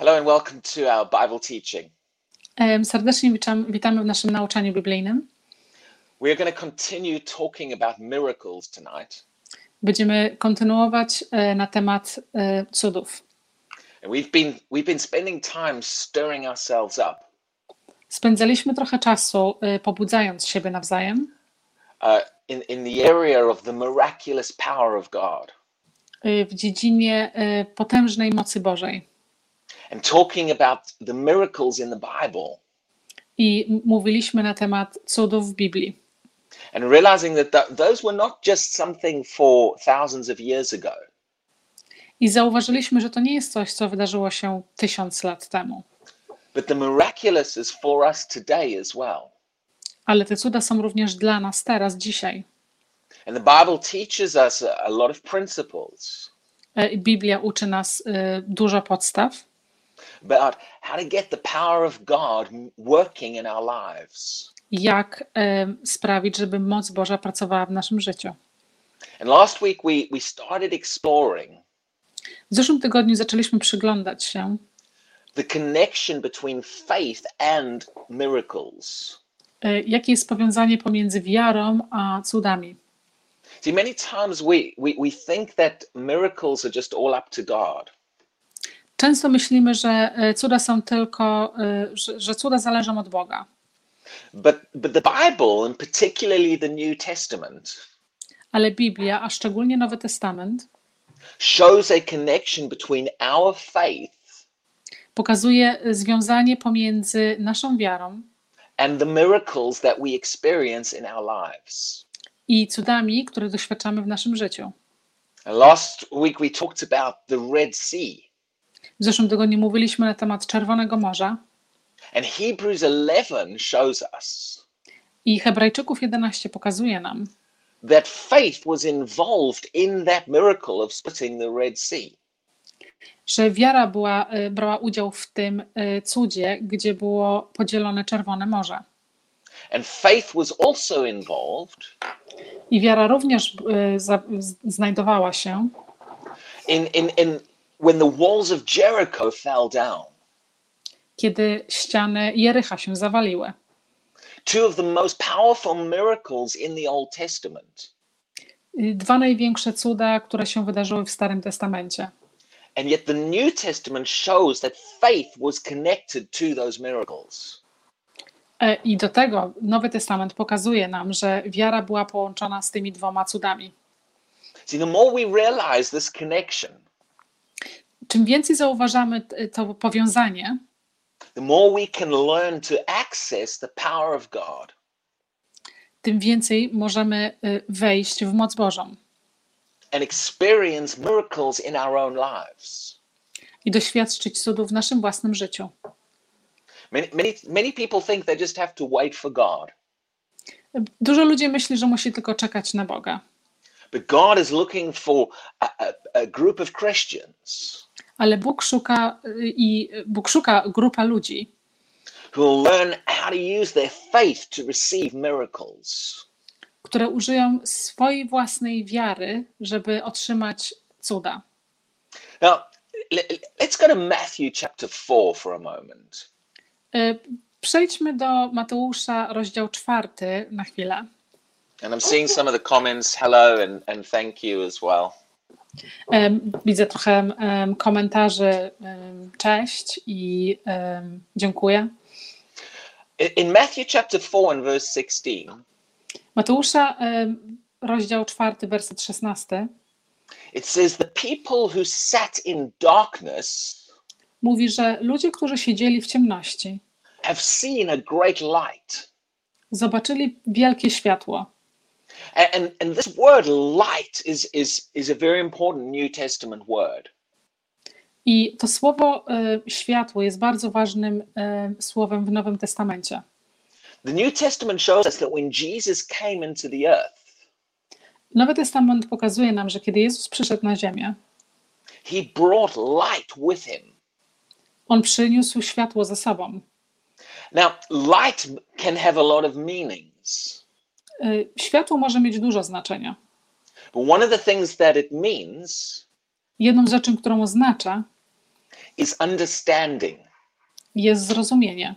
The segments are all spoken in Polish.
Hello and welcome to our Bible teaching. Serdecznie witam, witamy w naszym nauczaniu biblijnym. We are going to continue talking about miracles tonight. Będziemy kontynuować e, na temat e, cudów. And we've been we've been spending time stirring ourselves up Spędzaliśmy trochę czasu e, pobudzając siebie nawzajem uh, in, in the area of the miraculous power of God w dziedzinie potężnej mocy Bożej. And talking about the miracles in the Bible I mówiliśmy na temat cudów w Biblii. and realizing that th- those were not just something for thousands of years ago, I zauważyliśmy, że to nie jest coś, co wydarzyło się tysiąc lat temu. but the miraculous is for us today as well. Ale te cuda są również dla nas teraz, dzisiaj. And the Bible teaches us a, lot of principles E, Biblia uczy nas e, dużo podstaw, about how to get the power of God working in our lives. jak e, sprawić, żeby moc Boża pracowała w naszym życiu. And last week we, we started exploring W zeszłym tygodniu zaczęliśmy przyglądać się, the connection between faith and miracles. e, jakie jest powiązanie pomiędzy wiarą a cudami. See, many times we, we, we think that miracles are just all up to God. Często myślimy, że e, cuda są tylko, e, że, że cuda zależą od Boga. But, but the Bible, and particularly the New Testament, Ale Biblia, a szczególnie Nowy Testament, shows a connection between our faith pokazuje związanie pomiędzy naszą wiarą and the miracles that we experience in our lives. i cudami, które doświadczamy w naszym życiu. And last week we talked about the Red Sea. W zeszłym tygodniu mówiliśmy na temat Czerwonego Morza And Hebrews 11 shows us i Hebrajczyków 11 pokazuje nam, that faith was involved in that miracle of splitting the Red Sea. że wiara była, e, brała udział w tym e, cudzie, gdzie było podzielone Czerwone Morze. And faith was also involved I wiara również e, znajdowała się, in, in, in when the walls of Jericho fell down. kiedy ściany Jericha się zawaliły. Two of the most powerful miracles in the Old Testament. Y, Dwa największe cuda, które się wydarzyły w Starym Testamencie. And yet the New Testament shows that faith was connected to those miracles. E, I do tego Nowy Testament pokazuje nam, że wiara była połączona z tymi dwoma cudami. See, the more we realize this connection, Czym więcej zauważamy to powiązanie, the more we can learn to access the power of God. tym więcej możemy y, wejść w moc Bożą and experience miracles in our own lives. i doświadczyć cudów w naszym własnym życiu. Many, many, many people think they just have to wait for God, Dużo ludzi myśli, że musi tylko czekać na Boga, but God is looking for a, a, a group of Christians ale Bóg szuka y, i Bóg szuka grupa ludzi, które użyją swojej własnej wiary, żeby otrzymać cuda. Now, le- let's go to Matthew chapter 4 for a moment. Y, Przejdźmy do Mateusza, rozdział czwarty na chwilę. And I'm seeing some of the comments. Hello and, and thank you as well. Widzę trochę komentarzy. Cześć i dziękuję. In, Matthew chapter 4 and verse 16, Mateusza, rozdział czwarty, werset szesnasty, it says, The people who sat in darkness mówi, że ludzie, którzy siedzieli w ciemności, have seen a great light. zobaczyli wielkie światło. And, and, and this word light is, is, is a very important New Testament word. I to słowo e, światło jest bardzo ważnym e, słowem w Nowym Testamencie. The New Testament shows us that when Jesus came into the earth, Nowy Testament pokazuje nam, że kiedy Jezus przyszedł na ziemię, he brought light with him. on przyniósł światło ze sobą. Now, light can have a lot of meanings, Światło może mieć dużo znaczenia. Jedną rzeczą, którą oznacza, jest zrozumienie.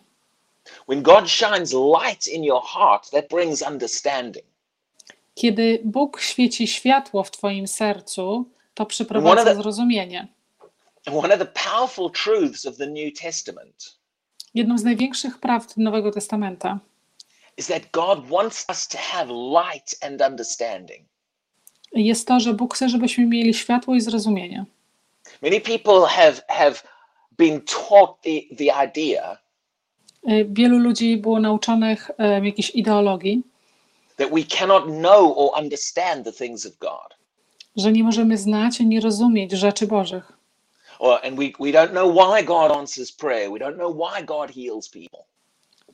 Kiedy Bóg świeci światło w Twoim sercu, to przyprowadza zrozumienie. Jedną z największych prawd Nowego Testamenta is that God wants us to have light and understanding. jest to, że Bóg chce, żebyśmy mieli światło i zrozumienie. Many people have, have been taught the, the idea Y, Wielu ludzi było nauczonych em, jakiejś ideologii, that we cannot know or understand the things of God. że nie możemy znać ani rozumieć rzeczy Bożych, Or, and we, we don't know why God answers prayer. We don't know why God heals people.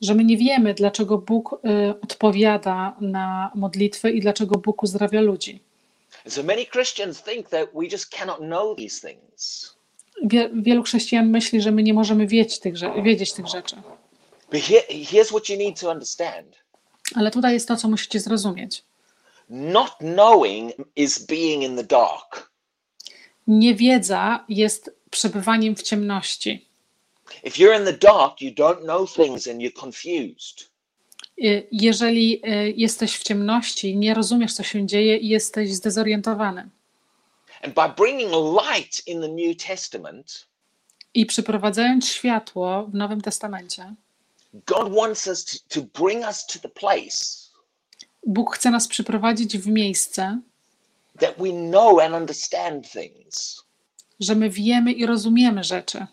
Że my nie wiemy, dlaczego Bóg y, odpowiada na modlitwy i dlaczego Bóg uzdrawia ludzi. And so many Christians think that we just cannot know these things. Wie, wielu chrześcijan myśli, że my nie możemy wiedzieć tych, wiedzieć tych rzeczy. But here, here's what you need to understand Ale tutaj jest to, co musicie zrozumieć. not knowing is being in the dark. Niewiedza jest przebywaniem w ciemności. If you're in the dark, you don't know things and you're confused. Y, Jeżeli y, jesteś w ciemności, nie rozumiesz, co się dzieje i jesteś zdezorientowany. And by bringing light in the New Testament, I przyprowadzając światło w Nowym Testamencie, God wants us to, to bring us to the place Bóg chce nas przyprowadzić w miejsce, that we know and understand things. że my wiemy i rozumiemy rzeczy.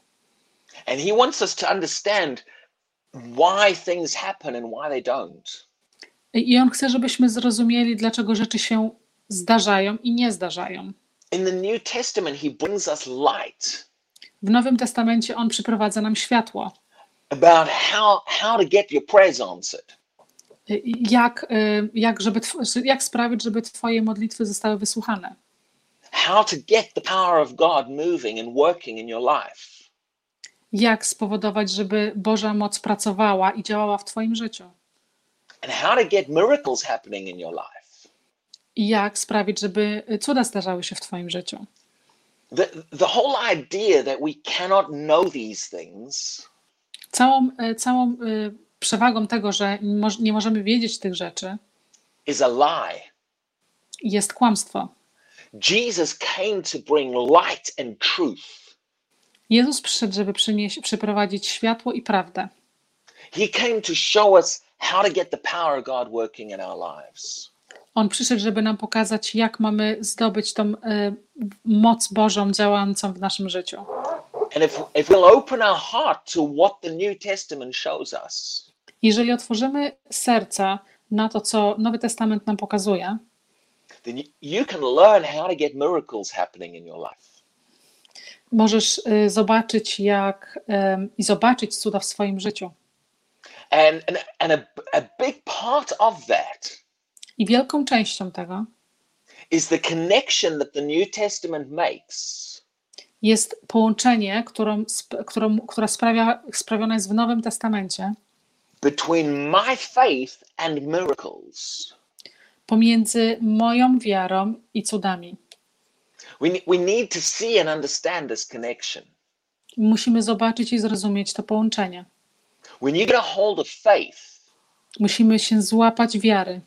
And He wants us to understand why things happen and why they don't. I On chce, żebyśmy zrozumieli, dlaczego rzeczy się zdarzają i nie zdarzają. In the New Testament, He brings us light W Nowym Testamencie On przyprowadza nam światło. about how, how to get your prayers answered. Jak, y, jak, żeby, jak sprawić, żeby Twoje modlitwy zostały wysłuchane? how to get the power of God moving and working in your life. Jak spowodować, żeby Boża moc pracowała i działała w Twoim życiu? And how to get miracles happening in your life. I jak sprawić, żeby cuda zdarzały się w Twoim życiu? The, the whole idea that we cannot know these things Całą, y, całą y, przewagą tego, że nie możemy wiedzieć tych rzeczy, is a lie. jest kłamstwo. Jesus came to bring light and truth. Jezus przyszedł, żeby przynieść, przyprowadzić światło i prawdę. He came to show us how to get the power of God working in our lives. On przyszedł, żeby nam pokazać, jak mamy zdobyć tą y, moc Bożą działającą w naszym życiu. And if, if we'll open our heart to what the New Testament shows us, Jeżeli otworzymy serca na to, co Nowy Testament nam pokazuje, then you, you can learn how to get miracles happening in your life. Możesz y, zobaczyć, jak i zobaczyć cuda w swoim życiu. And, and, and a, a big part of that I wielką częścią tego is the connection that the New Testament makes jest połączenie, którą, którą, która sprawia, sprawiona jest w Nowym Testamencie between my faith and miracles. pomiędzy moją wiarą i cudami. We, ne- we need to see and understand this connection. Musimy zobaczyć i zrozumieć to połączenie. When you get a hold of faith, Musimy się złapać wiary.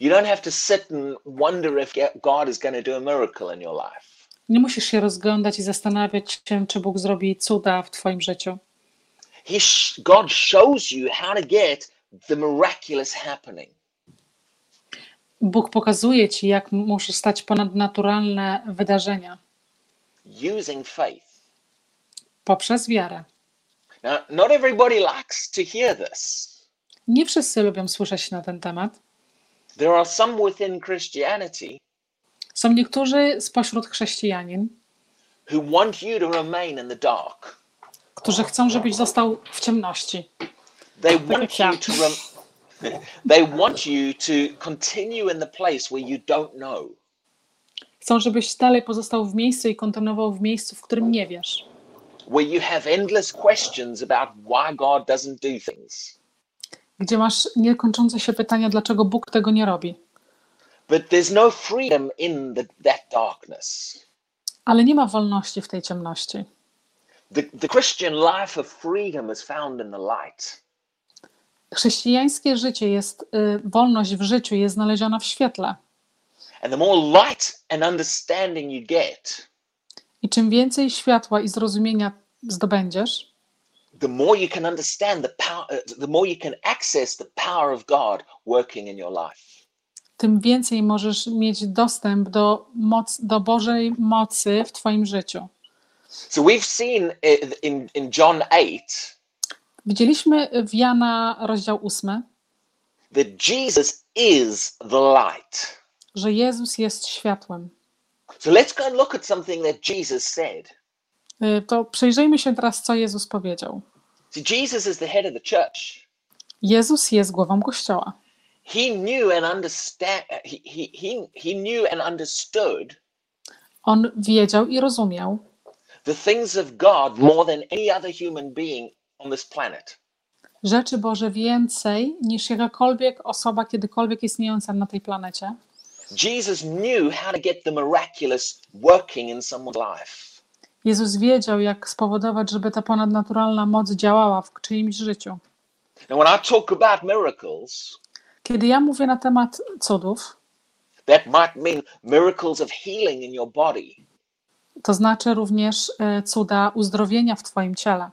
you don't have to sit and wonder if God is going to do a miracle in your life. Nie musisz się rozglądać i zastanawiać się, czy Bóg zrobi cuda w Twoim życiu. He God shows you how to get the miraculous happening. Bóg pokazuje Ci, jak muszą stać ponadnaturalne wydarzenia using faith. poprzez wiarę. Now, not everybody likes to hear this. Nie wszyscy lubią słyszeć na ten temat. There are some within Christianity Są niektórzy spośród chrześcijanin, who want you to remain in the dark. którzy chcą, żebyś został w ciemności. They jak want you to they want you to continue in the place where you don't know. Chcą, żebyś dalej pozostał w miejscu i kontynuował w miejscu, w którym nie wiesz. Where you have endless questions about why God doesn't do things. Gdzie masz niekończące się pytania, dlaczego Bóg tego nie robi. But there's no freedom in the, that darkness. Ale nie ma wolności w tej ciemności. The, the Christian life of freedom is found in the light. Chrześcijańskie życie jest, y, wolność w życiu jest znaleziona w świetle. And the more light and understanding you get, I czym więcej światła i zrozumienia zdobędziesz, the more you can understand the power, the more you can access the power of God working in your life. tym więcej możesz mieć dostęp do, moc, do Bożej mocy w Twoim życiu. So we've seen i- in, in John 8 Widzieliśmy w Jana rozdział 8, that Jesus is the light. że Jezus jest światłem. So let's go and look at something that Jesus said. Y, To przyjrzyjmy się teraz, co Jezus powiedział. See, Jesus is the head of the church. Jezus jest głową Kościoła. He knew and understand. He, he, he, he knew and understood On wiedział i rozumiał the things of God more than any other human being on this planet. rzeczy Boże więcej niż jakakolwiek osoba kiedykolwiek istniejąca na tej planecie. Jesus knew how to get the miraculous working in someone's life. Jezus wiedział, jak spowodować, żeby ta ponadnaturalna moc działała w czyimś życiu. Now, when I talk about miracles, Kiedy ja mówię na temat cudów, that might mean miracles of healing in your body. to znaczy również e, cuda uzdrowienia w Twoim ciele.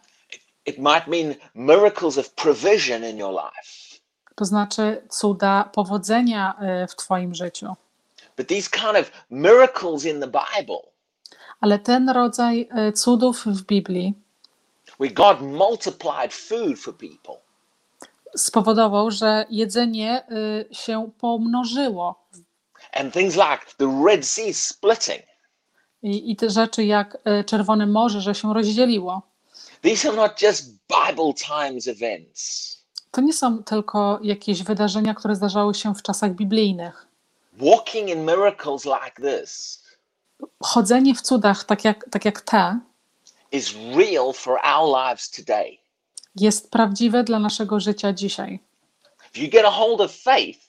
It might mean miracles of provision in your life. To znaczy cuda powodzenia e, w Twoim życiu. But these kind of miracles in the Bible, Ale ten rodzaj e, cudów w Biblii where God multiplied food for people, spowodował, że jedzenie e, się pomnożyło. and things like the Red Sea splitting, I, I te rzeczy jak Czerwone Morze, że się rozdzieliło. These are not just Bible times events. To nie są tylko jakieś wydarzenia, które zdarzały się w czasach biblijnych. Walking in miracles like this Chodzenie w cudach, tak jak, tak jak te, is real for our lives today. jest prawdziwe dla naszego życia dzisiaj. If you get a hold of faith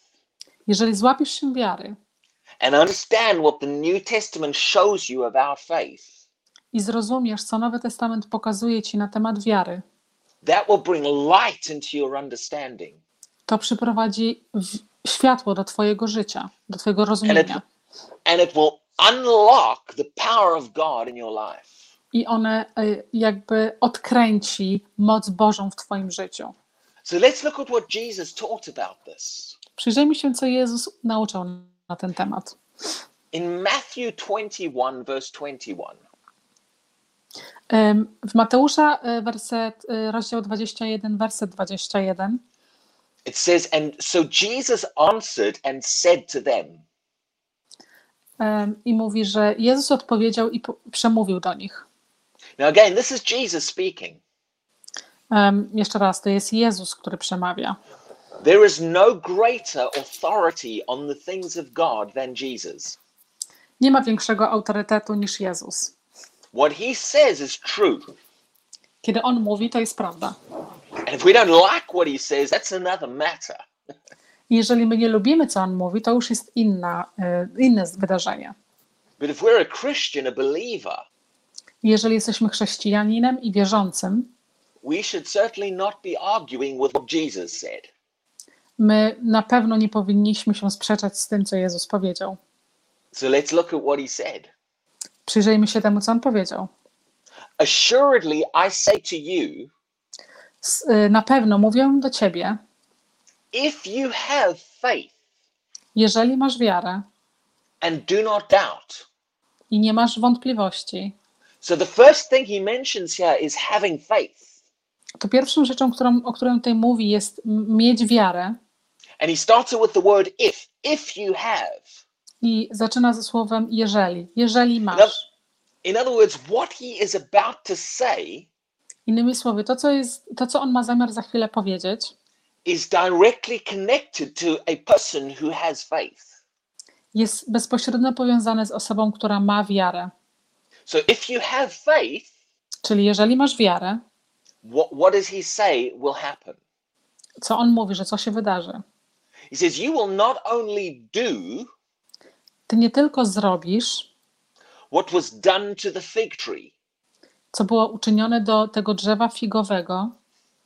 Jeżeli złapiesz się wiary and understand what the New Testament shows you about faith, i zrozumiesz, co Nowy Testament pokazuje ci na temat wiary, that will bring light into your understanding. to przyprowadzi światło do Twojego życia, do Twojego rozumienia. And it will unlock the power of God in your life. I one y, jakby odkręci moc Bożą w Twoim życiu. So let's look at what Jesus taught about this. Przyjrzyjmy się, co Jezus nauczał na ten temat. In Matthew 21, verse 21, Ym, W Mateusza y, werset, y, rozdział 21, werset 21 it says, And so Jesus answered and said to them, i mówi, że Jezus odpowiedział i przemówił do nich. Now, again, this is Jesus speaking. Ym, Jeszcze raz, to jest Jezus, który przemawia. There is no greater authority on the things of God than Jesus. Nie ma większego autorytetu niż Jezus. What he says is true. Kiedy On mówi, to jest prawda. And if we don't like what he says, that's another matter. Jeżeli my nie lubimy, co On mówi, to już jest inna, y, inne wydarzenie. But if we're a Christian, a believer, Jeżeli jesteśmy chrześcijaninem i wierzącym, we should certainly not be arguing with what Jesus said. my na pewno nie powinniśmy się sprzeczać z tym, co Jezus powiedział. So let's look at what he said. Przyjrzyjmy się temu, co On powiedział. Assuredly, I say to you, y, Na pewno mówię do ciebie, if you have faith jeżeli masz wiarę and do not doubt. i nie masz wątpliwości, So the first thing he mentions here is having faith. to pierwszą rzeczą, którą, o której tutaj mówi, jest mieć wiarę And he starts it with the word if. If you have. I zaczyna ze słowem jeżeli. Jeżeli masz. In other words, what he is about to say Innymi słowy, to co, jest, to, co on ma zamiar za chwilę powiedzieć, is directly connected to a person who has faith. jest bezpośrednio powiązane z osobą, która ma wiarę. So if you have faith, Czyli jeżeli masz wiarę, what, what does he say will happen? co on mówi, że co się wydarzy? He says, You will not only do Ty nie tylko zrobisz, what was done to the fig tree, co było uczynione do tego drzewa figowego.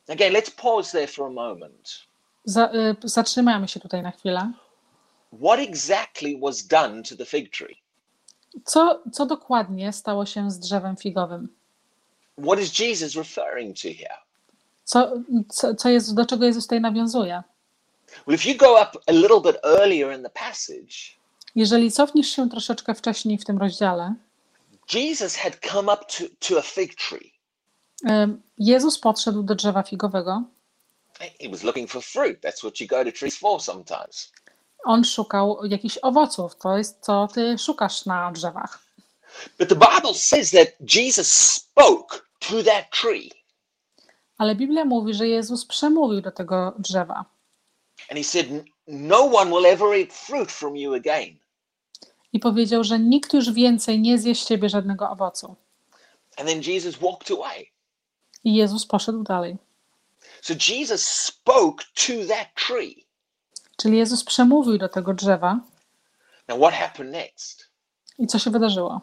Again, let's pause there for a moment. Za, y, zatrzymajmy się tutaj na chwilę. What exactly was done to the fig tree? Co, co dokładnie stało się z drzewem figowym? What is Jesus referring to here? Co, co, co jest, do czego Jezus tutaj nawiązuje? Well, if you go up a little bit earlier in the passage, Jeżeli cofniesz się troszeczkę wcześniej w tym rozdziale, Jesus had come up to, to a fig tree. Jezus podszedł do drzewa figowego. He was looking for fruit. That's what you go to trees for sometimes. On szukał jakichś owoców. To jest co ty szukasz na drzewach. But the Bible says that Jesus spoke to that tree Ale Biblia mówi, że Jezus przemówił do tego drzewa and he said, No one will ever eat fruit from you again. I powiedział, że nikt już więcej nie zje z ciebie żadnego owocu. And then Jesus walked away. I Jezus poszedł dalej. So Jesus spoke to that tree. Czyli Jezus przemówił do tego drzewa. Now, what happened next? I co się wydarzyło?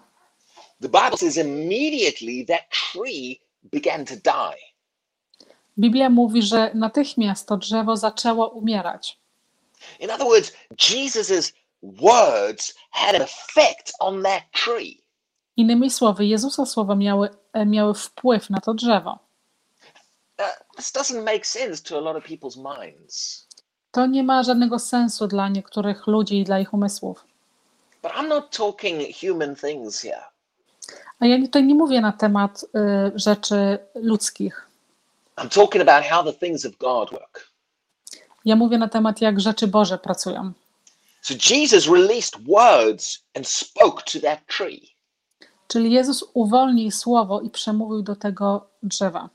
The Bible says immediately that tree began to die. Biblia mówi, że natychmiast to drzewo zaczęło umierać. In other words, Jesus's words had an effect on that tree. Innymi słowy, Jezusa słowa miały, e, miały wpływ na to drzewo. This doesn't make sense to a lot of people's minds. To nie ma żadnego sensu dla niektórych ludzi i dla ich umysłów. But I'm not talking human things here. A ja tutaj nie mówię na temat y, rzeczy ludzkich. I'm talking about how the things of God work. Ja mówię na temat, jak rzeczy Boże pracują. So Jesus released words and spoke to that tree. Czyli Jezus uwolnił słowo i przemówił do tego drzewa.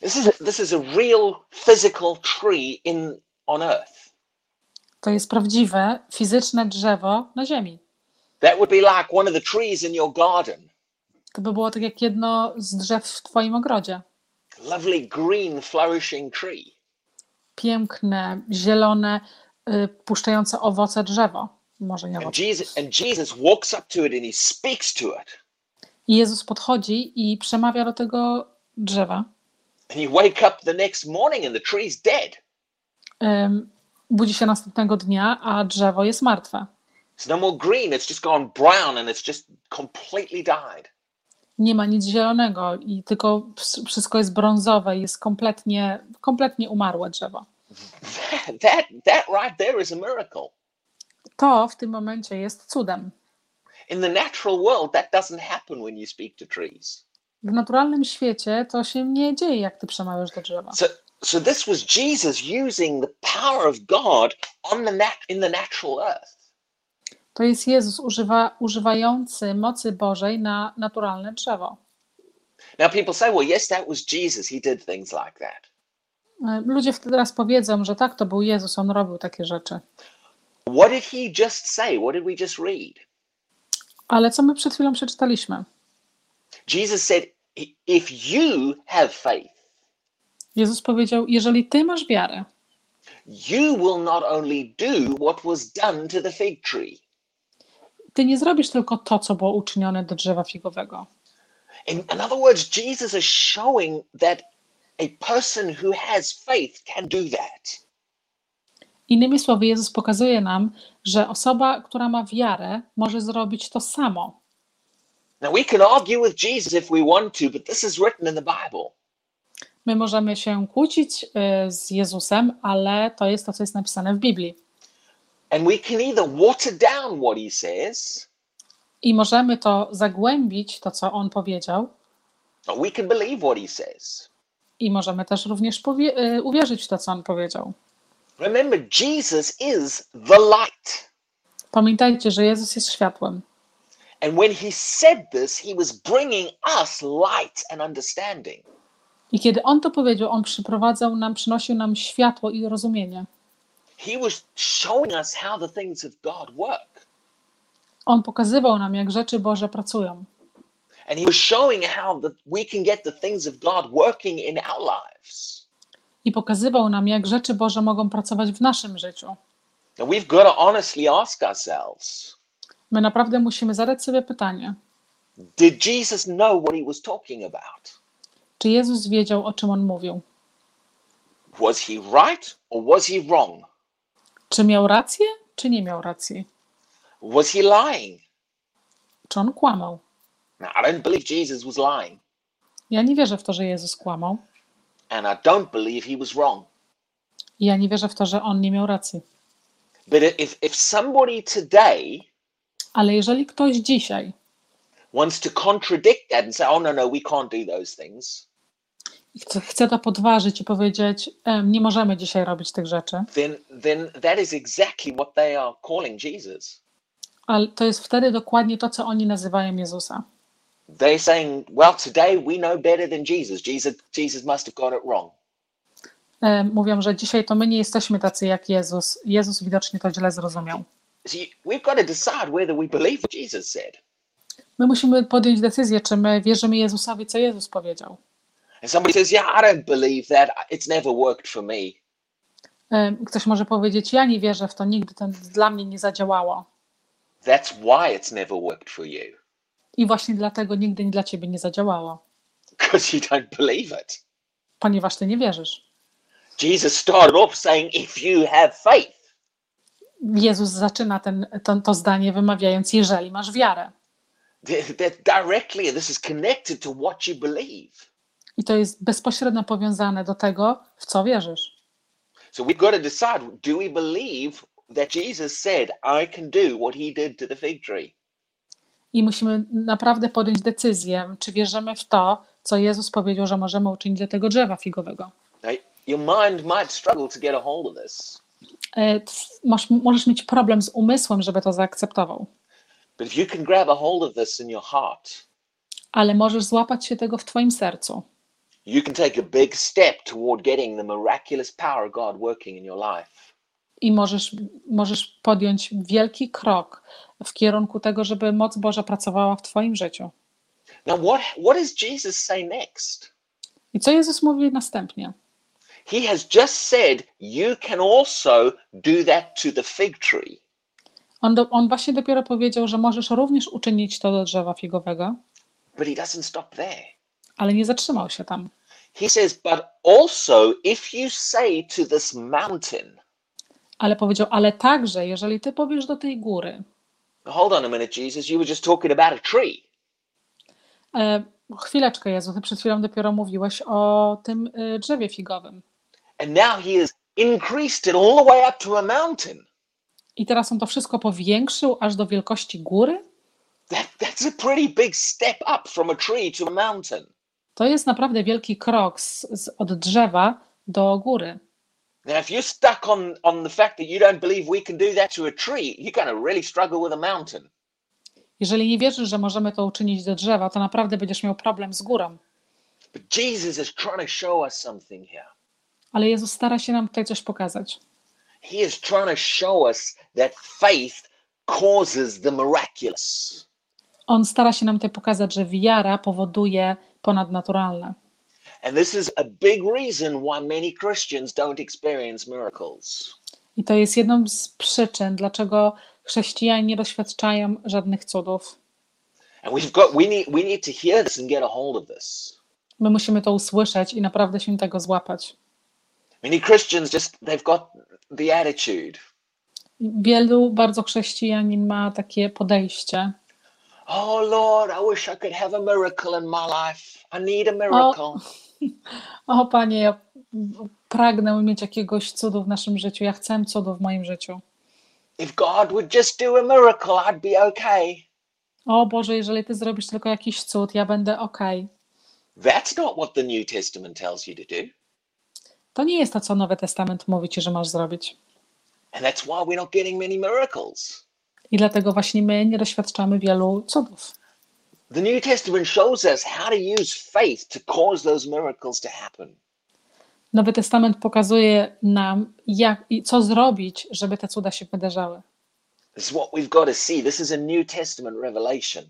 This is a, this is a real physical tree in on earth. To jest prawdziwe, fizyczne drzewo na ziemi. That would be like one of the trees in your garden. To by było tak jak jedno z drzew w Twoim ogrodzie. Lovely green flourishing tree. Piękne, zielone, puszczające owoce drzewo. Może nie owoce. I Jezus podchodzi i przemawia do tego drzewa. And you wake up the next morning and the tree's dead. Ym, budzi się następnego dnia, a drzewo jest martwe. It's no more green, it's just gone brown and it's just completely died. Nie ma nic zielonego i tylko ws- wszystko jest brązowe i jest kompletnie, kompletnie umarłe drzewo. That, that, right there is a miracle. To w tym momencie jest cudem. In the natural world, that doesn't happen when you speak to trees. W naturalnym świecie to się nie dzieje, jak ty przemawiasz do drzewa. So, so this was Jesus using the power of God on the nat- in the natural earth. To jest Jezus używa, używający mocy Bożej na naturalne drzewo. Now, people say, well, yes, that was Jesus. He did things like that. Ludzie wtedy raz powiedzą, że tak, to był Jezus, on robił takie rzeczy. What did he just say? What did we just read? Ale co my przed chwilą przeczytaliśmy? Jesus said, "I- if you have faith, Jezus powiedział: Jeżeli ty masz wiarę, you will not only do what was done to the fig tree. ty nie zrobisz tylko to, co było uczynione do drzewa figowego. In, in other words, Jesus is showing that a person who has faith can do that. Innymi słowy, Jezus pokazuje nam, że osoba, która ma wiarę, może zrobić to samo. Now, we can argue with Jesus if we want to, but this is written in the Bible. My możemy się kłócić y, z Jezusem, ale to jest to, co jest napisane w Biblii. And we can either water down what he says, I możemy to zagłębić, to co on powiedział, or we can believe what he says. I możemy też również y, uwierzyć w to, co on powiedział. Remember, Jesus is the light. Pamiętajcie, że Jezus jest światłem. And when he said this, he was bringing us light and understanding. I kiedy on to powiedział, on przyprowadzał nam, przynosił nam światło i rozumienie. He was showing us how the things of God work. On pokazywał nam, jak rzeczy Boże pracują. And he was showing how that we can get the things of God working in our lives. I pokazywał nam, jak rzeczy Boże mogą pracować w naszym życiu. Now we've got to honestly ask ourselves My naprawdę musimy zadać sobie pytanie, Did Jesus know what he was talking about? Czy Jezus wiedział, o czym on mówił? Was he right or was he wrong? Czy miał rację, czy nie miał racji? Was he lying? Czy on kłamał? I don't believe Jesus was lying, Ja nie wierzę w to, że Jezus kłamał. and I don't believe he was wrong. I ja nie wierzę w to, że on nie miał racji. But if, if somebody today Ale jeżeli ktoś dzisiaj wants to contradict that and say, oh, no, no, we can't do those things, chce, chce to podważyć i powiedzieć, "Em, nie możemy dzisiaj robić tych rzeczy, then, then that is exactly what they are calling Jesus. ale to jest wtedy dokładnie to, co oni nazywają Jezusa. They're saying, well, today we know better than Jesus. Jesus, Jesus must have got it wrong. Em, Mówią, że dzisiaj to my nie jesteśmy tacy jak Jezus. Jezus widocznie to źle zrozumiał. We've got to decide whether we believe what Jesus said. My musimy podjąć decyzję, czy my wierzymy Jezusowi, co Jezus powiedział. And somebody says, yeah, I don't believe that. It's never worked for me. Em, Ktoś może powiedzieć, ja nie wierzę w to, nigdy to dla mnie nie zadziałało. That's why it's never worked for you, I właśnie dlatego nigdy dla ciebie nie zadziałało, because you don't believe it. ponieważ ty nie wierzysz. Jesus started off saying, if you have faith. Jezus zaczyna ten, to, to zdanie wymawiając, jeżeli masz wiarę. That directly, this is connected to what you believe. I to jest bezpośrednio powiązane do tego, w co wierzysz. So we've got to decide do we believe that Jesus said, I can do what he did to the fig tree? I musimy naprawdę podjąć decyzję, czy wierzymy w to, co Jezus powiedział, że możemy uczynić dla tego drzewa figowego. Now, your mind might struggle to get a hold of this, E, Masz, możesz mieć problem z umysłem, żeby to zaakceptował, but if you can grab a hold of this in your heart, ale możesz złapać się tego w Twoim sercu you can take a big step toward getting the miraculous power of God working in your life. I możesz, możesz podjąć wielki krok w kierunku tego, żeby moc Boża pracowała w Twoim życiu. Now, what, what does Jesus say next? I co Jezus mówi następnie? He has just said, You can also do that to the fig tree. On, do, on właśnie dopiero powiedział, że możesz również uczynić to do drzewa figowego, But he doesn't stop there. ale nie zatrzymał się tam. He says, But also, if you say to this mountain, Ale powiedział, ale także, jeżeli ty powiesz do tej góry, Hold on a minute, Jesus, you were just talking about a tree. e, chwileczkę Jezu, ty przed chwilą dopiero mówiłeś o tym e, drzewie figowym. And now he has increased it all the way up to a mountain. I teraz on to wszystko powiększył aż do wielkości góry? That, that's a pretty big step up from a tree to a mountain. To jest naprawdę wielki krok z, z, od drzewa do góry. Now, if you're stuck on, on the fact that you don't believe we can do that to a tree, you're going to really struggle with a mountain. Jeżeli nie wierzysz, że możemy to uczynić do drzewa, to naprawdę będziesz miał problem z górą. But Jesus is trying to show us something here. Ale Jezus stara się nam tutaj coś pokazać. He is trying to show us that faith causes the miraculous. On stara się nam tutaj pokazać, że wiara powoduje ponadnaturalne. And this is a big reason why many Christians don't experience miracles. I to jest jedną z przyczyn, dlaczego chrześcijanie nie doświadczają żadnych cudów. And we've got we need we need to hear this and get a hold of this. My musimy to usłyszeć i naprawdę się tego złapać. Many Christians just they've got the attitude. Wielu bardzo chrześcijanin ma takie podejście. Oh Lord, I wish I could have a miracle in my life. I need a miracle. O Panie, ja pragnę mieć jakiegoś cudu w naszym życiu. Ja chcę cudu w moim życiu. If God would just do a miracle, I'd be okay. O Boże, jeżeli Ty zrobisz tylko jakiś cud, ja będę okej. That's not what the New Testament tells you to do. To nie jest to, co Nowy Testament mówi Ci, że masz zrobić. And that's why we're not getting many miracles. I dlatego właśnie my nie doświadczamy wielu cudów. The New Testament shows us how to use faith to cause those miracles to happen. Nowy Testament pokazuje nam, jak i co zrobić, żeby te cuda się wydarzały. This is what we've got to see. This is a New Testament revelation.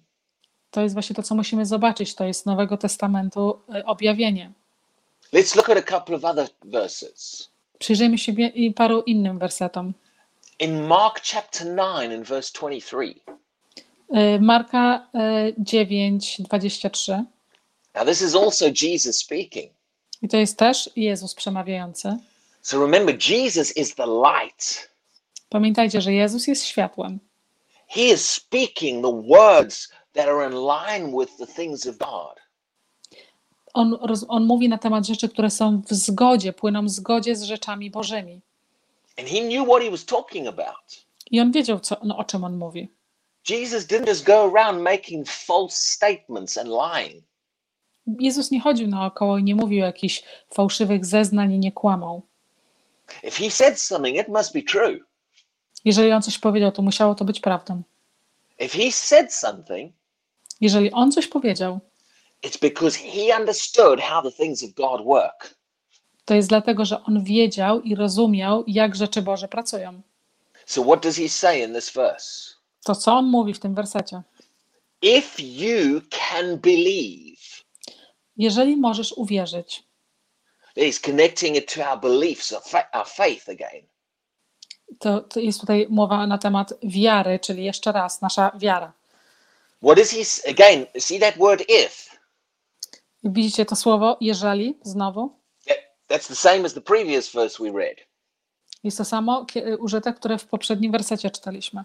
To jest właśnie to, co musimy zobaczyć. To jest Nowego Testamentu y, objawienie. Let's look at a couple of other verses. Przyjrzyjmy się paru innym wersetom. In Mark chapter 9 and verse 23, Y, Marka y, 9, 23. Now, this is also Jesus speaking. I to jest też Jezus przemawiający. So remember, Jesus is the light. Pamiętajcie, że Jezus jest światłem. He is speaking the words that are in line with the things of God. On, on mówi na temat rzeczy, które są w zgodzie, płyną w zgodzie z rzeczami Bożymi. And he knew what he was talking about. I on wiedział, co, no, o czym on mówi. Jesus didn't just go around making false statements and lying. Jezus nie chodził naokoło i nie mówił jakichś fałszywych zeznań i nie kłamał. If he said something, it must be true. Jeżeli on coś powiedział, to musiało to być prawdą. If he said something, Jeżeli on coś powiedział, it's because he understood how the things of God work. to jest dlatego, że on wiedział i rozumiał, jak rzeczy Boże pracują. So, what does he say in this verse? To, co on mówi w tym wersecie. If you can believe, Jeżeli możesz uwierzyć, he's connecting it to our beliefs, our, fa- our faith again. to, to jest tutaj mowa na temat wiary, czyli jeszcze raz, nasza wiara. What is he, s- again, see that word if? Widzicie to słowo, jeżeli, znowu. That- That's the same as the previous verse we read. Jest to samo użyte, które w poprzednim wersecie czytaliśmy.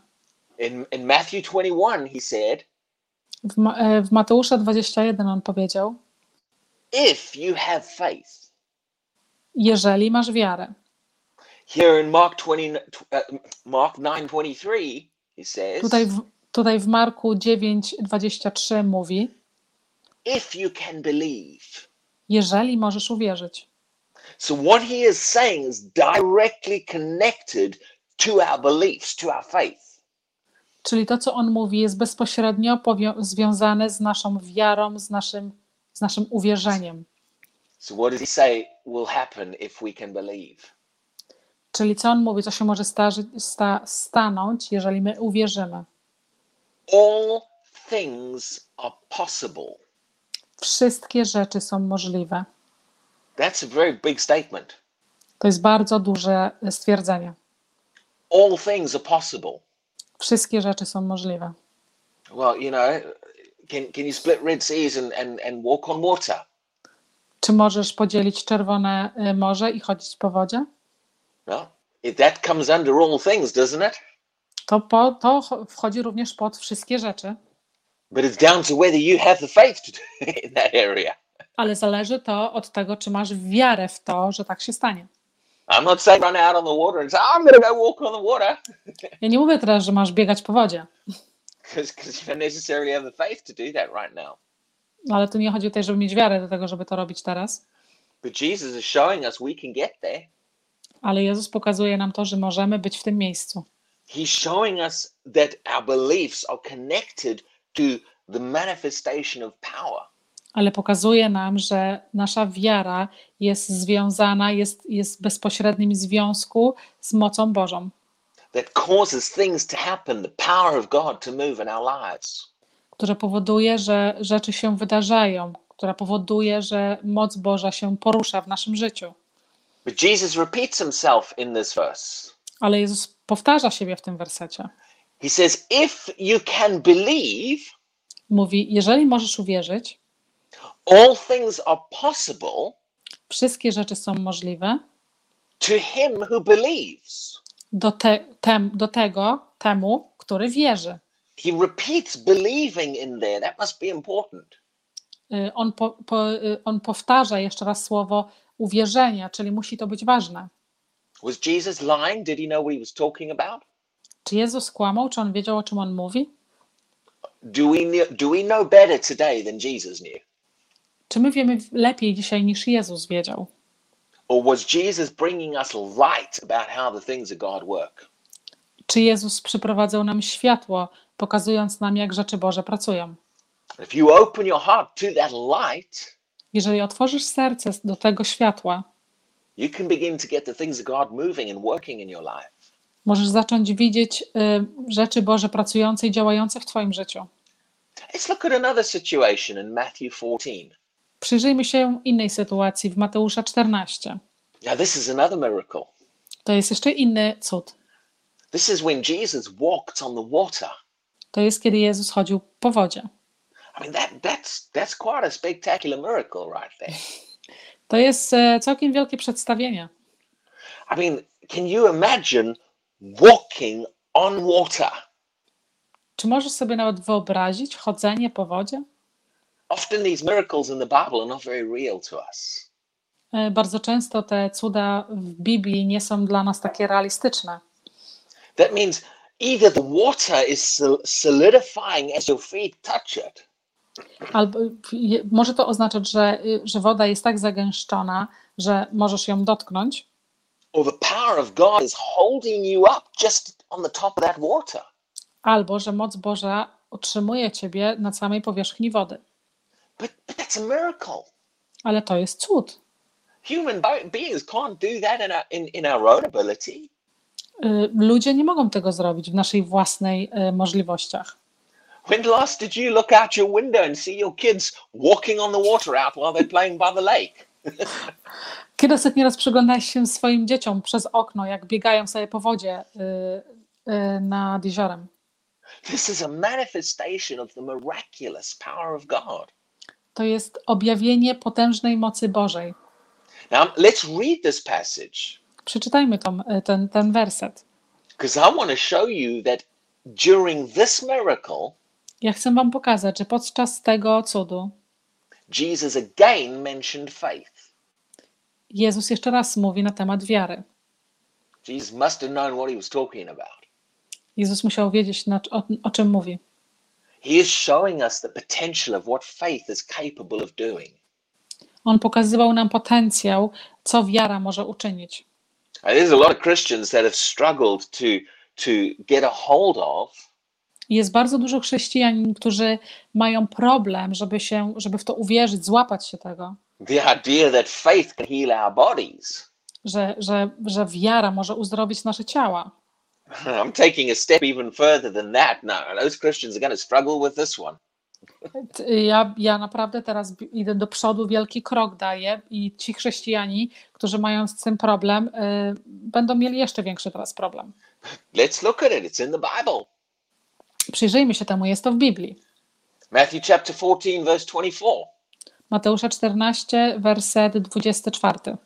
In, in Matthew 21, he said, W, Ma- e, w Mateusza 21 on powiedział, if you have faith. jeżeli masz wiarę. Here in Mark 20, uh, Mark 9:23, he says, Tutaj w, tutaj w Marku 9:23 mówi, if you can believe. jeżeli możesz uwierzyć. So what he is saying is directly connected to our beliefs, to our faith. Czyli to, co on mówi, jest bezpośrednio związane z naszą wiarą, z naszym, z naszym uwierzeniem. So what does he say will happen if we can believe? Czyli co on mówi, co się może starzy, sta, stanąć, jeżeli my uwierzymy. All things are possible. Wszystkie rzeczy są możliwe. That's a very big statement. To jest bardzo duże stwierdzenie. All things are possible. Wszystkie rzeczy są możliwe. Well, you know, can can you split Red Seas and, and, and walk on water? Czy możesz podzielić Czerwone y, Morze i chodzić po wodzie? No. If that comes under all things, doesn't it? To, po, to cho- wchodzi również pod wszystkie rzeczy, But it's down to whether you have the faith to do in that area. ale zależy to od tego, czy masz wiarę w to, że tak się stanie. I'm not saying run out on the water and say, I'm going to go walk on the water Ja nie mówię teraz, że masz biegać po wodzie, because you don't necessarily have the faith to do that right now. ale tu nie chodzi tutaj, żeby mieć wiarę do tego, żeby to robić teraz. But Jesus is showing us we can get there. Ale Jezus pokazuje nam to, że możemy być w tym miejscu. He's showing us that our beliefs are connected to the manifestation of power. Ale pokazuje nam, że nasza wiara jest związana, jest, jest w bezpośrednim związku z mocą Bożą, that causes things to happen, the power of God to move in our lives. która powoduje, że rzeczy się wydarzają, która powoduje, że moc Boża się porusza w naszym życiu. But Jesus repeats himself in this verse. Ale Jezus powtarza siebie w tym wersecie. He says, If you can believe, Mówi: Jeżeli możesz uwierzyć, all things are possible wszystkie rzeczy są możliwe to him who believes. do, te, tem, do tego, temu, który wierzy. He repeats believing in there. That must be important. Y, On, po, po, y, on powtarza jeszcze raz słowo uwierzenia, czyli musi to być ważne. Was Jesus lying? Did he know what he was talking about? Czy Jezus kłamał? Czy on wiedział, o czym on mówi? Do we, do we know better today than Jesus knew? Czy my wiemy lepiej dzisiaj niż Jezus wiedział? Or was Jesus bringing us light about how the things of God work? Czy Jezus przyprowadzał nam światło, pokazując nam, jak rzeczy Boże pracują? If you open your heart to that light, Jeżeli otworzysz serce do tego światła, you can begin to get the things of God moving and working in your life. możesz zacząć widzieć y, rzeczy Boże pracujące i działające w Twoim życiu. Let's look at another situation in Matthew 14. Przyjrzyjmy się innej sytuacji w Mateusza 14. Now, this is another miracle. To jest jeszcze inny cud. This is when Jesus walked on the water. to jest kiedy Jezus chodził po wodzie. I mean, that, that's, that's quite a spectacular miracle right there. To jest e, całkiem wielkie przedstawienie. I mean, can you imagine walking on water? Czy możesz sobie nawet wyobrazić chodzenie po wodzie? Often these miracles in the Bible are not very real to us. E, Bardzo często te cuda w Biblii nie są dla nas takie realistyczne. That means either the water is sol- solidifying as your feet touch it, Albo może to oznaczać, że, y, że woda jest tak zagęszczona, że możesz ją dotknąć, albo że moc Boża utrzymuje ciebie na samej powierzchni wody. But, but that's a miracle. Ale to jest cud. Human beings can't do that in our, in, in our own ability. Y, Ludzie nie mogą tego zrobić w naszej własnej y, możliwościach. When last did you look out your window and see your kids walking on the water out while they're playing by the lake? Kiedy ostatni raz przyglądałeś się swoim dzieciom przez okno, jak biegają sobie po wodzie y, y, nad jeziorem? This is a manifestation of the miraculous power of God. To jest objawienie potężnej mocy Bożej. Now, let's read this passage Przeczytajmy tą, y, ten, ten werset. because I want to show you that during this miracle, Ja chcę Wam pokazać, że podczas tego cudu Jesus again mentioned faith. Jezus jeszcze raz mówi na temat wiary. Jesus must have known what he was talking about. Jezus musiał wiedzieć, o czym mówi. He is showing us the potential of what faith is capable of doing. On pokazywał nam potencjał, co wiara może uczynić. There's a lot of Christians that have struggled to to get a hold of Jest bardzo dużo chrześcijan, którzy mają problem, żeby, się, żeby w to uwierzyć, złapać się tego, the idea that faith can heal our bodies. że, że, że wiara może uzdrowić nasze ciała. I'm taking a step even further than that. No, those Christians are going to struggle with this one. Ja, ja naprawdę teraz idę do przodu, wielki krok daję i ci chrześcijanie, którzy mają z tym problem, y, będą mieli jeszcze większy teraz problem. Let's look at it. It's in the Bible. Przyjrzyjmy się temu, jest to w Biblii. Matthew chapter 14, verse 24 Mateusza 14, werset 24.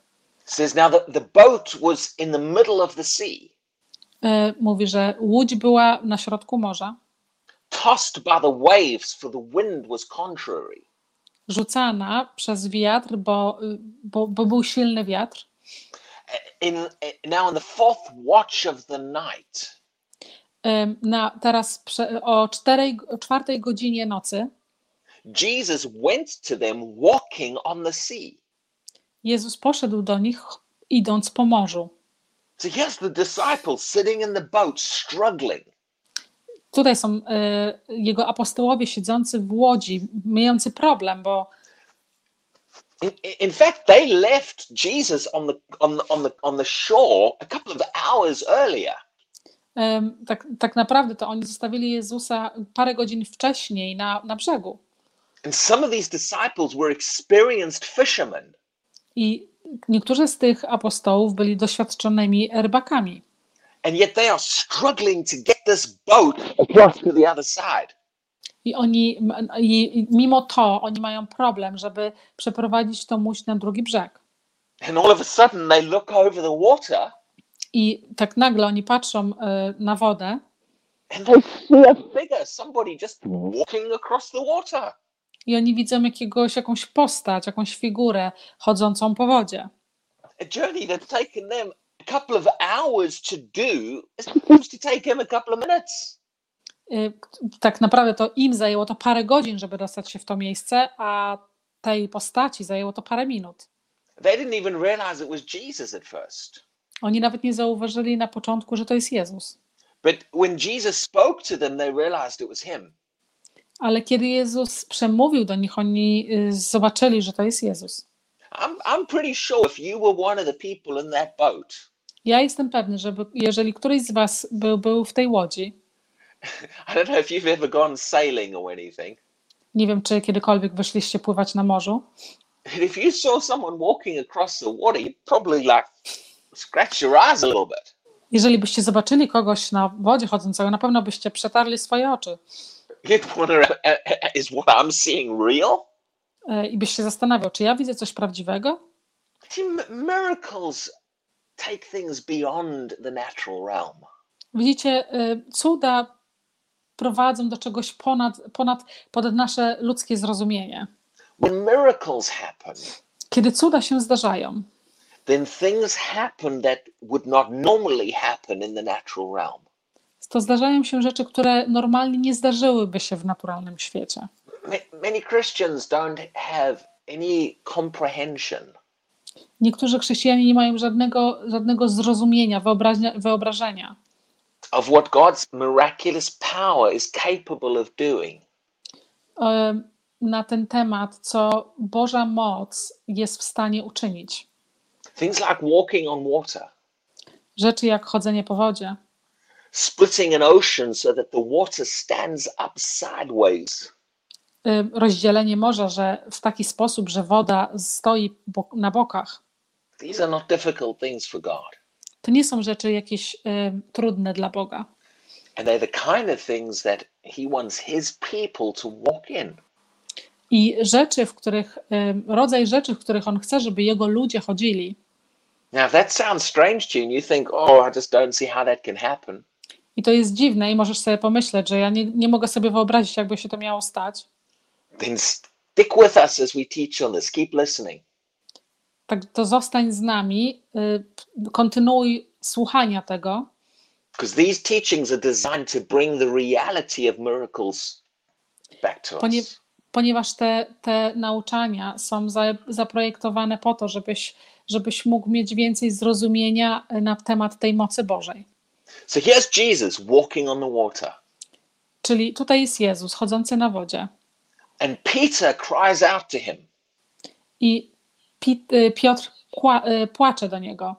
says, Now the, the boat was in the middle of the sea, Mówi, że łódź była na środku morza, tossed by the waves, for the wind was contrary. rzucana przez wiatr, bo, bo, bo był silny wiatr. In, now, in the fourth watch of the night, Ym, Na, teraz o, czterej, o czwartej godzinie nocy Jesus went to them walking on the sea. Jezus poszedł do nich idąc po morzu. So here's the disciples sitting in the boat, struggling. Tutaj są y, jego apostołowie siedzący w łodzi, mający problem, bo In, in fact, they left Jesus on the on the, on the on the shore a couple of hours earlier. ym, tak, tak naprawdę to oni zostawili Jezusa parę godzin wcześniej na, na brzegu. And some of these disciples were experienced fishermen. I niektórzy z tych apostołów byli doświadczonymi rybakami. And yet they are struggling to get this boat across to the other side. I oni, i, mimo to, oni mają problem, żeby przeprowadzić tą łódź na drugi brzeg. And all of a sudden they look over the water I tak nagle oni patrzą y, na wodę and they see a figure, somebody just walking across the water. I oni widzą jakiegoś, jakąś postać, jakąś figurę chodzącą po wodzie. A journey that's taken them a couple of hours to do is supposed to take him a couple of minutes. Y, Tak naprawdę to im zajęło to parę godzin, żeby dostać się w to miejsce, a tej postaci zajęło to parę minut. They didn't even realize it was Jesus at first. Oni nawet nie zauważyli na początku, że to jest Jezus. But when Jesus spoke to them, they realized it was him. Ale kiedy Jezus przemówił do nich, oni y, zobaczyli, że to jest Jezus. I'm, I'm pretty sure if you were one of the people in that boat, Ja jestem pewny, że jeżeli któryś z Was był, był w tej łodzi, I don't know if you've ever gone sailing or anything, nie wiem, czy kiedykolwiek wyszliście pływać na morzu, if you saw someone walking across the water, you'd probably like scratch your eyes a little bit. Jeżeli byście zobaczyli kogoś na wodzie chodzącego, na pewno byście przetarli swoje oczy wonder, uh, uh, is what I'm seeing real? e, i byś się zastanawiał, czy ja widzę coś prawdziwego? Miracles take things beyond the natural realm. Widzicie, e, cuda prowadzą do czegoś ponad, ponad, ponad nasze ludzkie zrozumienie. When miracles happen, Kiedy cuda się zdarzają, then things happen that would not normally happen in the natural realm. To zdarzają się rzeczy, które normalnie nie zdarzyłyby się w naturalnym świecie. Ma- Many Christians don't have any comprehension Niektórzy chrześcijanie nie mają żadnego, żadnego zrozumienia, wyobraźnia, wyobrażenia of what God's miraculous power is capable of doing. na ten temat, co Boża moc jest w stanie uczynić. Things like walking on water, Rzeczy jak chodzenie po wodzie, splitting an ocean so that the water stands up sideways. e, rozdzielenie morza, że w taki sposób, że woda stoi na bokach. These are not difficult things for God. To nie są rzeczy jakieś e, trudne dla Boga. And they're the kind of things that He wants His people to walk in. I rzeczy, w których, e, rodzaj rzeczy, w których On chce, żeby Jego ludzie chodzili. Now, if that sounds strange to you and you think, oh, I just don't see how that can happen, I to jest dziwne i możesz sobie pomyśleć, że ja nie, nie mogę sobie wyobrazić, jakby się to miało stać. then stick with us as we teach on this. Keep listening. Tak, to zostań z nami, y, kontynuuj słuchania tego, Because these teachings are designed to bring the reality of miracles back to us. ponieważ te, te nauczania są za, zaprojektowane po to, żebyś, żebyś mógł mieć więcej zrozumienia na temat tej mocy Bożej. So here's Jesus walking on the water, Czyli tutaj jest Jezus chodzący na wodzie and Peter cries out to him. i y, Piotr y, płacze do niego.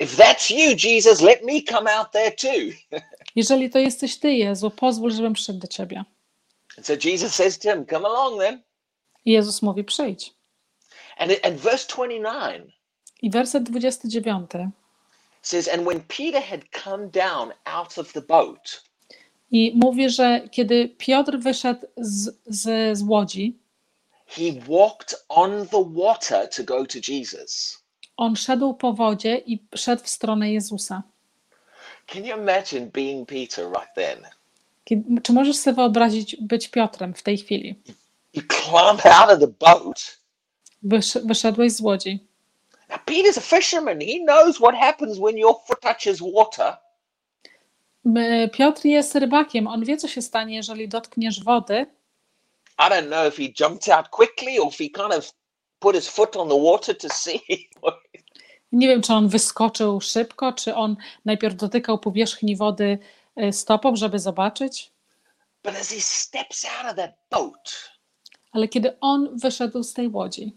If that's you, Jesus, let me come out there too. Jeżeli to jesteś Ty, Jezu, pozwól, żebym przyszedł do Ciebie. And so Jesus says to him, Come along then. I Jezus mówi, przyjdź. And, and verse 29 I werset 29 says, And when Peter had come down out of the boat, i mówi, że kiedy Piotr wyszedł z, z, z łodzi, he walked on the water to go to Jesus. on szedł po wodzie i szedł w stronę Jezusa. Can you imagine being Peter right then? Kiedy, czy możesz sobie wyobrazić być Piotrem w tej chwili? You climb out of the boat. Wysz, wyszedłeś z łodzi. Now, Peter's a fisherman. He knows what happens when your foot touches water. Piotr jest rybakiem, on wie, co się stanie, jeżeli dotkniesz wody. I don't know if he jumped out quickly or if he kind of put his foot on the water to see. Nie wiem, czy on wyskoczył szybko, czy on najpierw dotykał powierzchni wody y, stopą, żeby zobaczyć. but as he steps out of that boat, Ale kiedy on wyszedł z tej łodzi,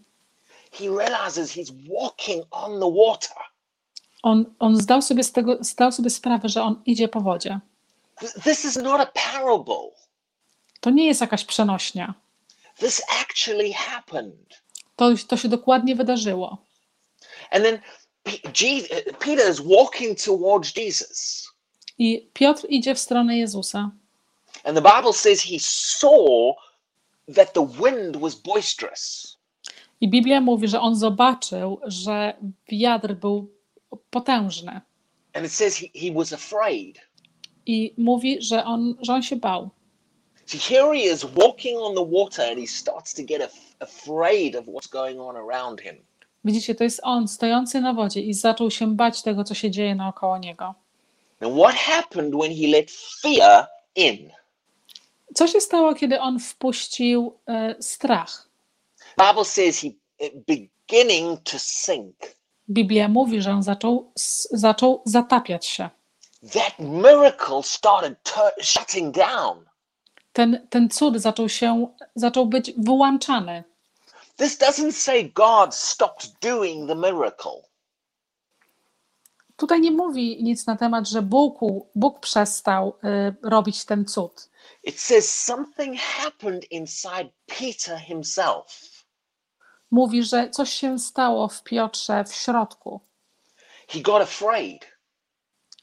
he realizes he's walking on the water. on, on zdał, sobie z tego, zdał sobie sprawę, że on idzie po wodzie. Th- This is not a parable. To nie jest jakaś przenośnia. This actually happened. To, to się dokładnie wydarzyło. And then Peter is walking towards Jesus. I Piotr idzie w stronę Jezusa. And the Bible says he saw that the wind was boisterous. I Biblia mówi, że on zobaczył, że wiatr był potężny. And it says he, he was afraid. I mówi, że on, że on się bał. So here he is walking on the water and he starts to get af- afraid of what's going on around him. Widzicie, to jest on stojący na wodzie i zaczął się bać tego, co się dzieje naokoło niego. What happened when he let fear in? Co się stało, kiedy on wpuścił e, strach? Bible says he uh, beginning to sink. Biblia mówi, że on zaczął, zaczął zatapiać się. That miracle started shutting down. Ten, ten cud zaczął się, zaczął być wyłączany. This doesn't say God stopped doing the miracle. Tutaj nie mówi nic na temat, że Bóg, Bóg przestał y, robić ten cud. It says something happened inside Peter himself. Mówi, że coś się stało w Piotrze w środku. He got afraid.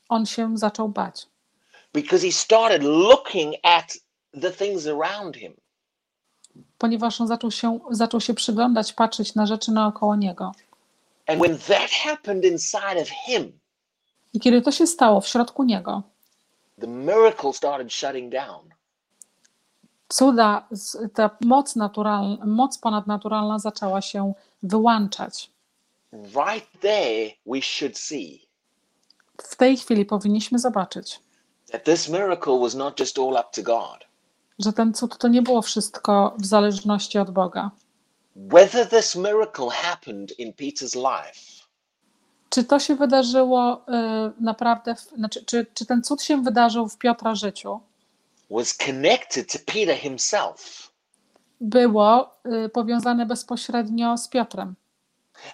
on się zaczął bać, because he started looking at the things around him. ponieważ on zaczął się, zaczął się przyglądać, patrzeć na rzeczy naokoło niego. And when that happened inside of him, I kiedy to się stało w środku niego, the miracle started shutting down. Cuda, ta moc naturalna, moc ponadnaturalna zaczęła się wyłączać. Right there, we should see W tej chwili powinniśmy zobaczyć, that this miracle was not just all up to God. że ten cud to nie było wszystko w zależności od Boga. Whether this miracle happened in Peter's life Czy to się wydarzyło y, naprawdę, w, znaczy, czy, czy ten cud się wydarzył w Piotra życiu? Was connected to Peter himself. Było y, powiązane bezpośrednio z Piotrem.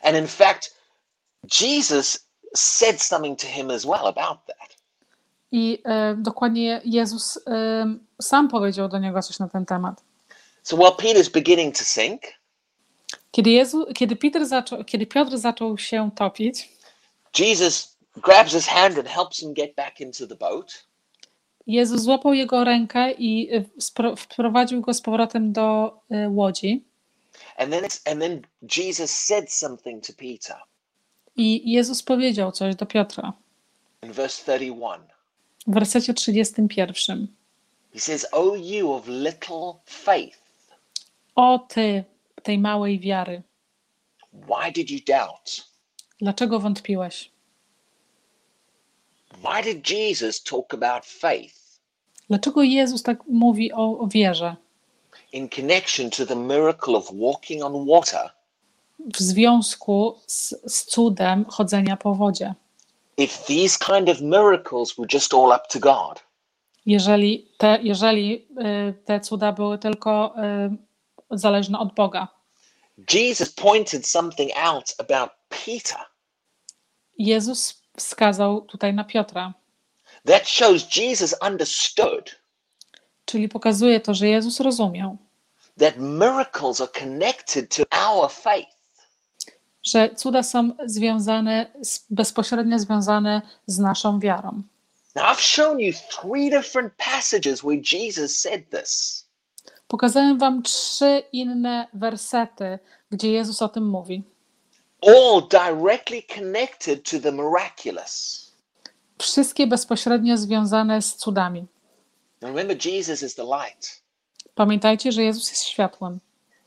And in fact, Jesus said something to him as well about that. I y, dokładnie Jezus y, sam powiedział do niego coś na ten temat. So while Peter's beginning to sink, Kiedy, Jezu, kiedy, Peter zaczął, kiedy Piotr zaczął się topić, Jesus grabs his hand and helps him get back into the boat. Jezus złapał jego rękę i spro- wprowadził go z powrotem do y, łodzi. And then and then Jesus said something to Peter I Jezus powiedział coś do Piotra in verse 31. w wersecie 31. He says, O you of little faith, O ty, tej małej wiary, why did you doubt? dlaczego wątpiłeś? Why did Jesus talk about faith Dlaczego Jezus tak mówi o, o wierze in connection to the miracle of walking on water? w związku z, z cudem chodzenia po wodzie? If these kind of miracles were just all up to God, Jeżeli te, jeżeli y, te cuda były tylko y, zależne od Boga. Jesus pointed something out about Peter Jezus wskazał tutaj na Piotra, that shows Jesus understood czyli pokazuje to, że Jezus rozumiał, that miracles are connected to our faith. że cuda są związane, bezpośrednio związane z naszą wiarą. Now, I've shown you three different passages where Jesus said this. Pokazałem wam trzy inne wersety, gdzie Jezus o tym mówi. All directly connected to the miraculous. Wszystkie bezpośrednio związane z cudami. Remember, Jesus is the light. Pamiętajcie, że Jezus jest światłem.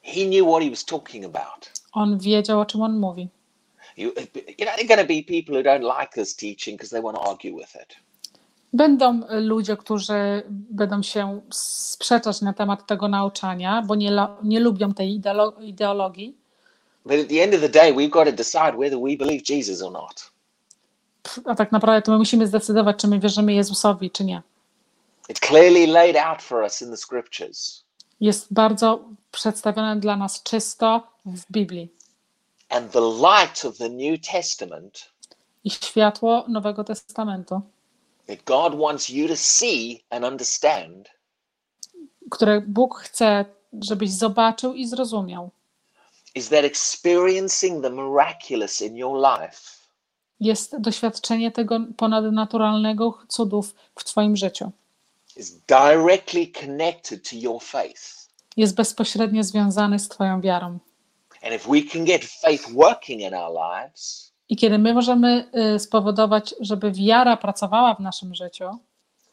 He knew what he was talking about. On wiedział, o czym on mówi. You, you know, there are going to be people who don't like this teaching because they want to argue with it. Będą ludzie, którzy będą się sprzeczać na temat tego nauczania, bo nie, nie lubią tej ideolo- ideologii. But at the end of the day, we've got to decide whether we believe Jesus or not. A tak naprawdę to my musimy zdecydować, czy my wierzymy Jezusowi, czy nie. It's clearly laid out for us in the scriptures. Jest bardzo przedstawione dla nas czysto w Biblii. And the light of the New Testament I światło Nowego Testamentu, that God wants you to see and understand które Bóg chce, żebyś zobaczył i zrozumiał, is that experiencing the miraculous in your life jest doświadczenie tego ponadnaturalnego cudów w Twoim życiu. is directly connected to your faith. Jest bezpośrednio związany z Twoją wiarą. And if we can get faith working in our lives, I kiedy my możemy y, spowodować, żeby wiara pracowała w naszym życiu,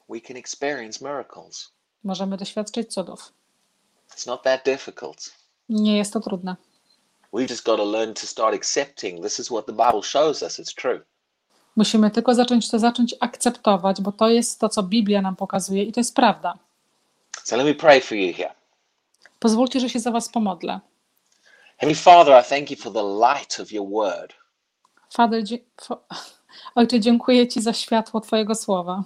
we can experience miracles. możemy doświadczyć cudów. It's not that difficult. Nie jest to trudne. We've just got to learn to start accepting this is what the Bible shows us it's true. Musimy tylko zacząć to zacząć akceptować, bo to jest to, co Biblia nam pokazuje i to jest prawda. So let me pray for you here. Pozwólcie, że się za Was pomodlę. Heavenly Father, I thank you for the light of your word. Father, Ojcze, dziękuję Ci za światło Twojego słowa.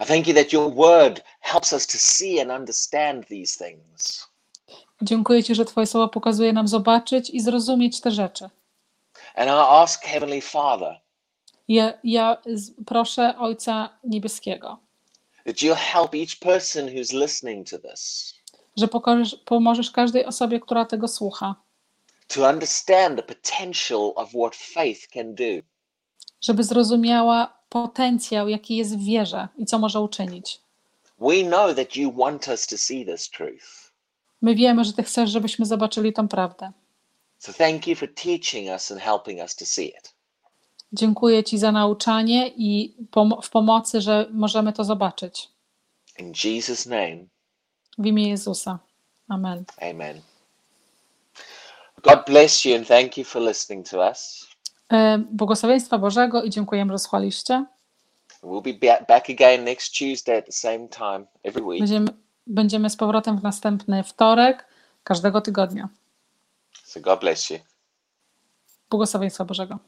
I thank you that your word helps us to see and understand these things. Dziękuję Ci, że Twoje słowo pokazuje nam zobaczyć i zrozumieć te rzeczy. And I ask, Heavenly Father, Ja, ja z- proszę Ojca Niebieskiego, that you'll help each person who's listening to this że pokorzesz, pomożesz każdej osobie, która tego słucha, to understand the potential of what faith can do. żeby zrozumiała potencjał, jaki jest w wierze i co może uczynić. We know that you want us to see this truth. My wiemy, że Ty chcesz, żebyśmy zobaczyli tą prawdę. So thank you for teaching us and helping us to see it. Dziękuję Ci za nauczanie i pom- w pomocy, że możemy to zobaczyć. In Jesus' name, W imię Jezusa. Amen. amen. God bless you and thank you for listening to us. E, Błogosławieństwa Bożego i dziękujemy, że słuchaliście. We'll be ba- back again next Tuesday at the same time every week. Będziemy, będziemy z powrotem w następny wtorek każdego tygodnia. So God bless you. Błogosławieństwa Bożego.